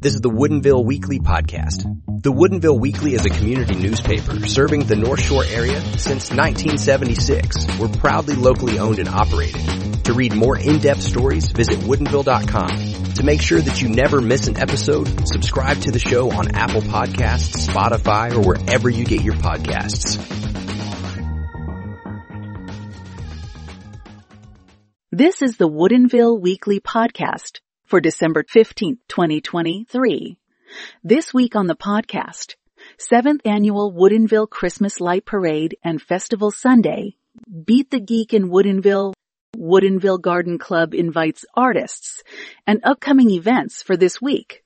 This is the Woodinville Weekly Podcast. The Woodinville Weekly is a community newspaper serving the North Shore area since 1976. We're proudly locally owned and operated. To read more in-depth stories, visit woodinville.com. To make sure that you never miss an episode, subscribe to the show on Apple Podcasts, Spotify, or wherever you get your podcasts. This is the Woodinville Weekly Podcast for December 15th, 2023. This week on the podcast, 7th Annual Woodinville Christmas Light Parade and Festival Sunday, Beat the Geek in Woodinville, Woodinville Garden Club invites artists, and upcoming events for this week.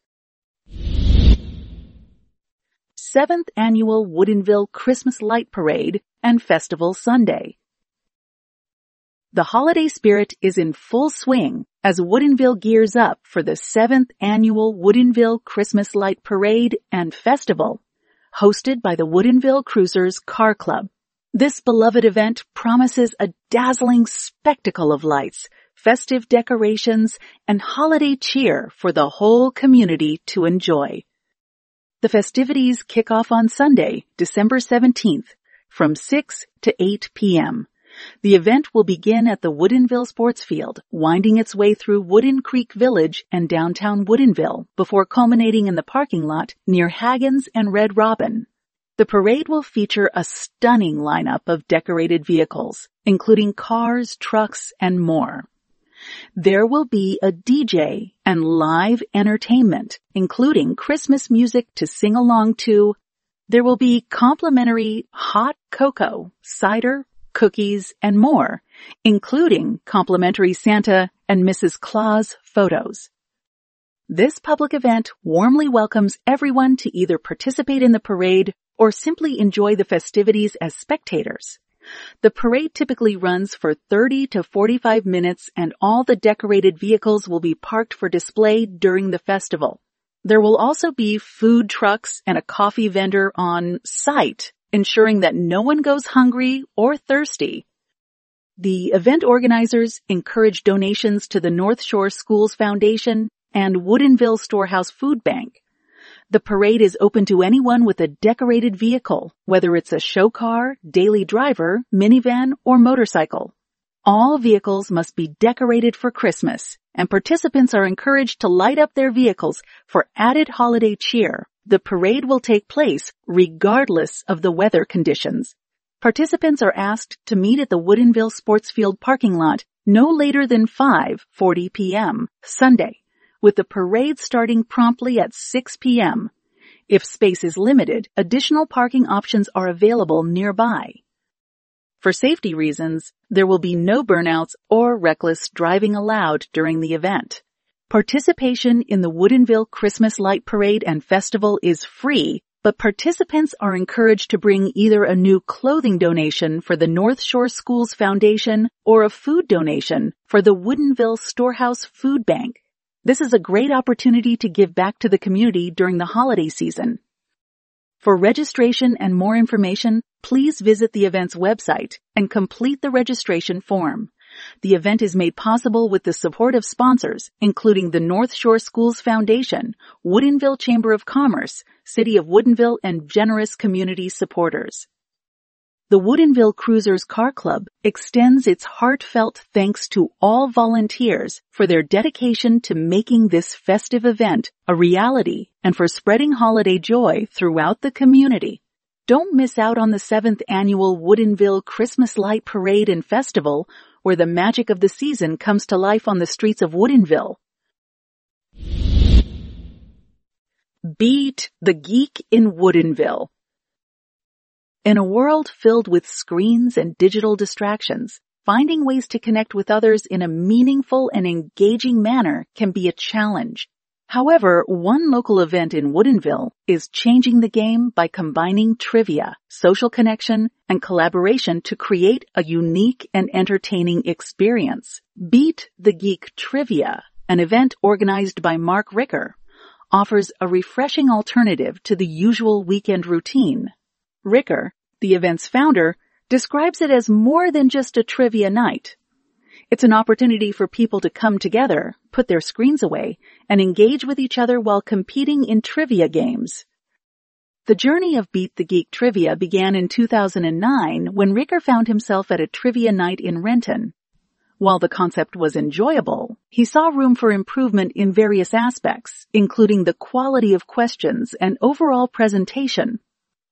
7th Annual Woodinville Christmas Light Parade and Festival Sunday. The holiday spirit is in full swing as Woodinville gears up for the seventh annual Woodinville Christmas Light Parade and Festival, hosted by the Woodinville Cruisers Car Club. This beloved event promises a dazzling spectacle of lights, festive decorations, and holiday cheer for the whole community to enjoy. The festivities kick off on Sunday, December 17th, from 6 to 8 p.m. The event will begin at the Woodinville Sports Field, winding its way through Wooden Creek Village and downtown Woodinville before culminating in the parking lot near Haggen's and Red Robin. The parade will feature a stunning lineup of decorated vehicles, including cars, trucks, and more. There will be a DJ and live entertainment, including Christmas music to sing along to. There will be complimentary hot cocoa, cider, cookies, and more, including complimentary Santa and Mrs. Claus photos. This public event warmly welcomes everyone to either participate in the parade or simply enjoy the festivities as spectators. The parade typically runs for 30 to 45 minutes and all the decorated vehicles will be parked for display during the festival. There will also be food trucks and a coffee vendor on site ensuring that no one goes hungry or thirsty. The event organizers encourage donations to the North Shore Schools Foundation and Woodinville Storehouse Food Bank. The parade is open to anyone with a decorated vehicle, whether it's a show car, daily driver, minivan, or motorcycle. All vehicles must be decorated for Christmas, and participants are encouraged to light up their vehicles for added holiday cheer. The parade will take place regardless of the weather conditions. Participants are asked to meet at the Woodinville Sports Field parking lot no later than 5:40 p.m. Sunday, with the parade starting promptly at 6 p.m. If space is limited, additional parking options are available nearby. For safety reasons, there will be no burnouts or reckless driving allowed during the event. Participation in the Woodinville Christmas Light Parade and Festival is free, but participants are encouraged to bring either a new clothing donation for the North Shore Schools Foundation or a food donation for the Woodinville Storehouse Food Bank. This is a great opportunity to give back to the community during the holiday season. For registration and more information, please visit the event's website and complete the registration form. The event is made possible with the support of sponsors, including the North Shore Schools Foundation, Woodinville Chamber of Commerce, City of Woodinville, and generous community supporters. The Woodinville Cruisers Car Club extends its heartfelt thanks to all volunteers for their dedication to making this festive event a reality and for spreading holiday joy throughout the community. Don't miss out on the seventh annual Woodinville Christmas Light Parade and Festival where the magic of the season comes to life on the streets of Woodinville. Beat the geek in Woodinville. In a world filled with screens and digital distractions, finding ways to connect with others in a meaningful and engaging manner can be a challenge. However, one local event in Woodinville is changing the game by combining trivia, social connection, and collaboration to create a unique and entertaining experience. Beat the Geek Trivia, an event organized by Mark Ricker, offers a refreshing alternative to the usual weekend routine. Ricker, the event's founder, describes it as more than just a trivia night. It's an opportunity for people to come together, put their screens away, and engage with each other while competing in trivia games. The journey of Beat the Geek trivia began in 2009 when Ricker found himself at a trivia night in Renton. While the concept was enjoyable, he saw room for improvement in various aspects, including the quality of questions and overall presentation.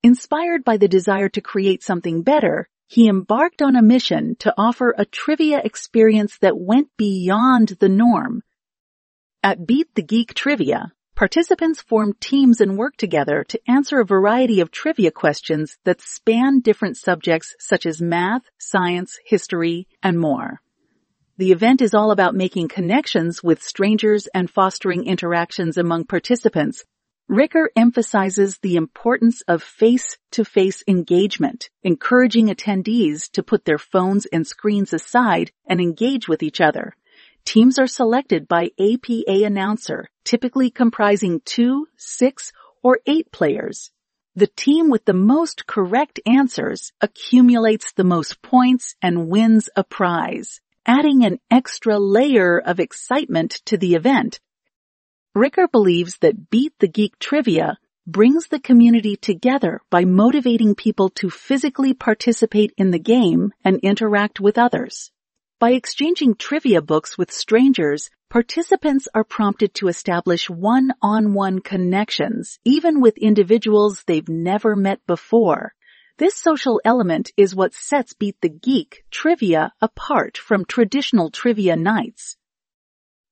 Inspired by the desire to create something better, he embarked on a mission to offer a trivia experience that went beyond the norm. At Beat the Geek Trivia, participants form teams and work together to answer a variety of trivia questions that span different subjects such as math, science, history, and more. The event is all about making connections with strangers and fostering interactions among participants Ricker emphasizes the importance of face-to-face engagement, encouraging attendees to put their phones and screens aside and engage with each other. Teams are selected by a PA announcer, typically comprising two, six, or eight players. The team with the most correct answers accumulates the most points and wins a prize, adding an extra layer of excitement to the event Ricker believes that Beat the Geek Trivia brings the community together by motivating people to physically participate in the game and interact with others. By exchanging trivia books with strangers, participants are prompted to establish one-on-one connections, even with individuals they've never met before. This social element is what sets Beat the Geek trivia apart from traditional trivia nights.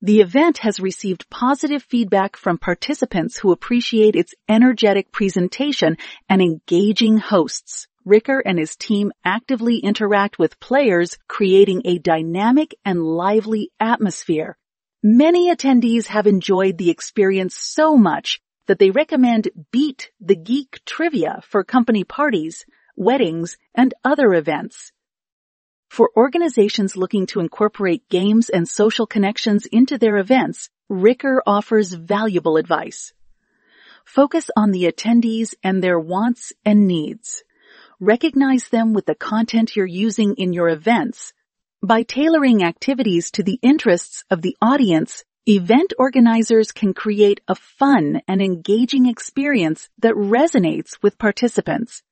The event has received positive feedback from participants who appreciate its energetic presentation and engaging hosts. Ricker and his team actively interact with players, creating a dynamic and lively atmosphere. Many attendees have enjoyed the experience so much that they recommend Beat the Geek Trivia for company parties, weddings, and other events. For organizations looking to incorporate games and social connections into their events, Ricker offers valuable advice. Focus on the attendees and their wants and needs. Recognize them with the content you're using in your events. By tailoring activities to the interests of the audience, event organizers can create a fun and engaging experience that resonates with participants.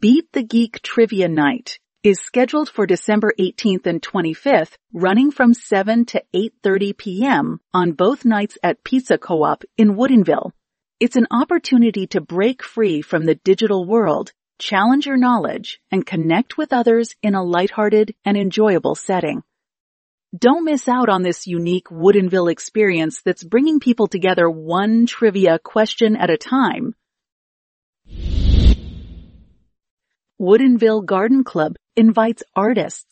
Beat the Geek Trivia Night is scheduled for December 18th and 25th, running from 7 to 8.30 p.m. on both nights at Pizza Co-op in Woodinville. It's an opportunity to break free from the digital world, challenge your knowledge, and connect with others in a lighthearted and enjoyable setting. Don't miss out on this unique Woodinville experience that's bringing people together one trivia question at a time. Woodinville Garden Club invites artists.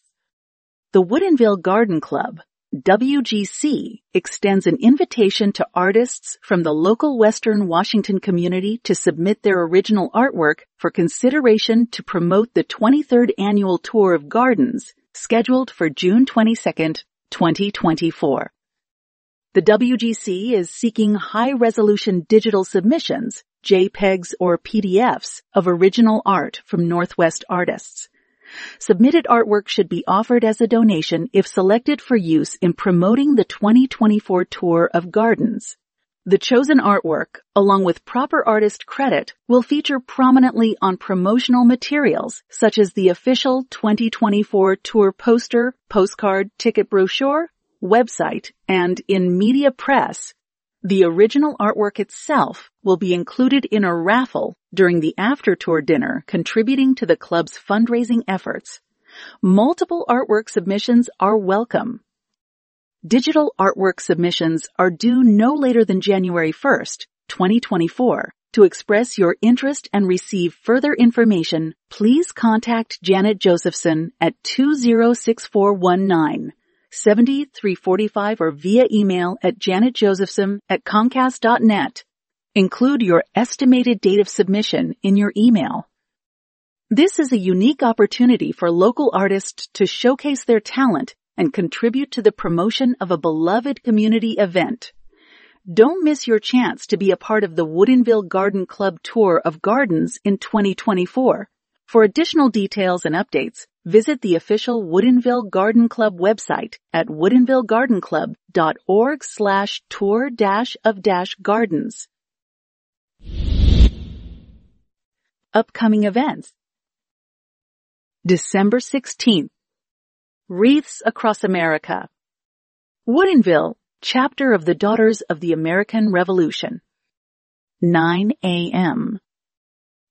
The Woodinville Garden Club, WGC, extends an invitation to artists from the local Western Washington community to submit their original artwork for consideration to promote the 23rd annual tour of gardens scheduled for June 22, 2024. The WGC is seeking high resolution digital submissions, JPEGs or PDFs of original art from Northwest artists. Submitted artwork should be offered as a donation if selected for use in promoting the 2024 tour of gardens. The chosen artwork, along with proper artist credit, will feature prominently on promotional materials such as the official 2024 tour poster, postcard, ticket brochure, website, and in media press the original artwork itself will be included in a raffle during the after tour dinner contributing to the club's fundraising efforts. Multiple artwork submissions are welcome. Digital artwork submissions are due no later than January 1st, 2024. To express your interest and receive further information, please contact Janet Josephson at 206419 7345 or via email at janetjosephson at comcast.net. Include your estimated date of submission in your email. This is a unique opportunity for local artists to showcase their talent and contribute to the promotion of a beloved community event. Don't miss your chance to be a part of the Woodinville Garden Club tour of gardens in 2024. For additional details and updates, visit the official Woodinville Garden Club website at woodinvillegardenclub.org slash tour dash of dash gardens. Upcoming events. December 16th. Wreaths Across America. Woodinville, chapter of the Daughters of the American Revolution. 9 a.m.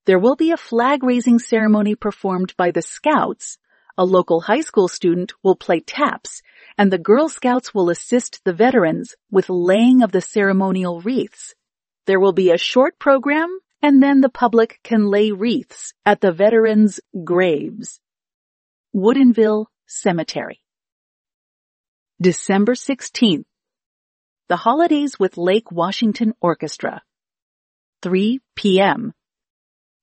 There will be a flag raising ceremony performed by the Scouts. A local high school student will play taps and the Girl Scouts will assist the veterans with laying of the ceremonial wreaths. There will be a short program and then the public can lay wreaths at the veterans' graves. Woodinville Cemetery. December 16th. The Holidays with Lake Washington Orchestra. 3 p.m.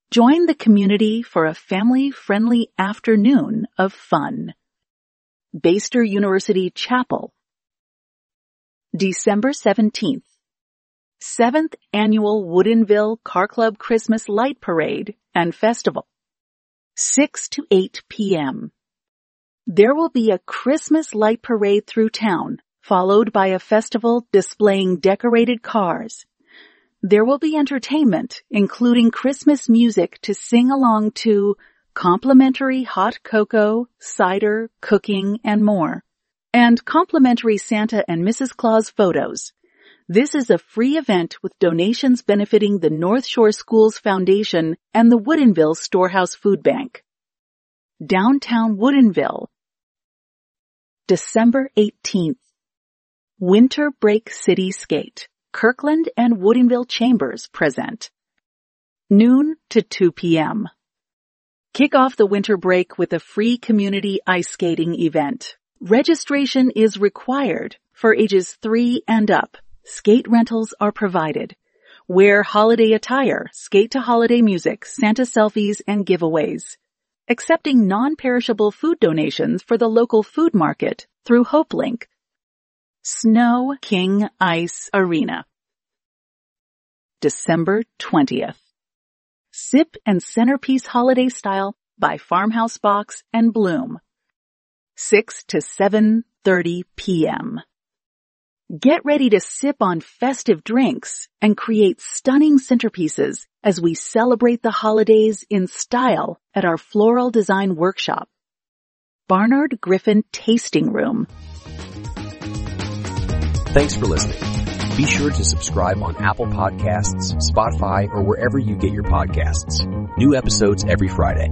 Join the community for a family-friendly afternoon of fun. Bastyr University Chapel. December 17th. 7th Annual Woodinville Car Club Christmas Light Parade and Festival. 6 to 8 p.m. There will be a Christmas light parade through town, followed by a festival displaying decorated cars. There will be entertainment, including Christmas music to sing along to, complimentary hot cocoa, cider, cooking, and more. And complimentary Santa and Mrs. Claus photos. This is a free event with donations benefiting the North Shore Schools Foundation and the Woodinville Storehouse Food Bank. Downtown Woodinville. December 18th. Winter Break City Skate. Kirkland and Woodinville Chambers present. Noon to 2 p.m. Kick off the winter break with a free community ice skating event. Registration is required for ages 3 and up skate rentals are provided. Wear holiday attire, skate to holiday music, Santa selfies, and giveaways. Accepting non-perishable food donations for the local food market through HopeLink. Sno-King Ice Arena. December 20th. Sip and Centerpiece Holiday Style by Farmhouse Box and Bloom. 6 to 7.30 p.m. Get ready to sip on festive drinks and create stunning centerpieces as we celebrate the holidays in style at our floral design workshop. Barnard Griffin Tasting Room. Thanks for listening. Be sure to subscribe on Apple Podcasts, Spotify, or wherever you get your podcasts. New episodes every Friday.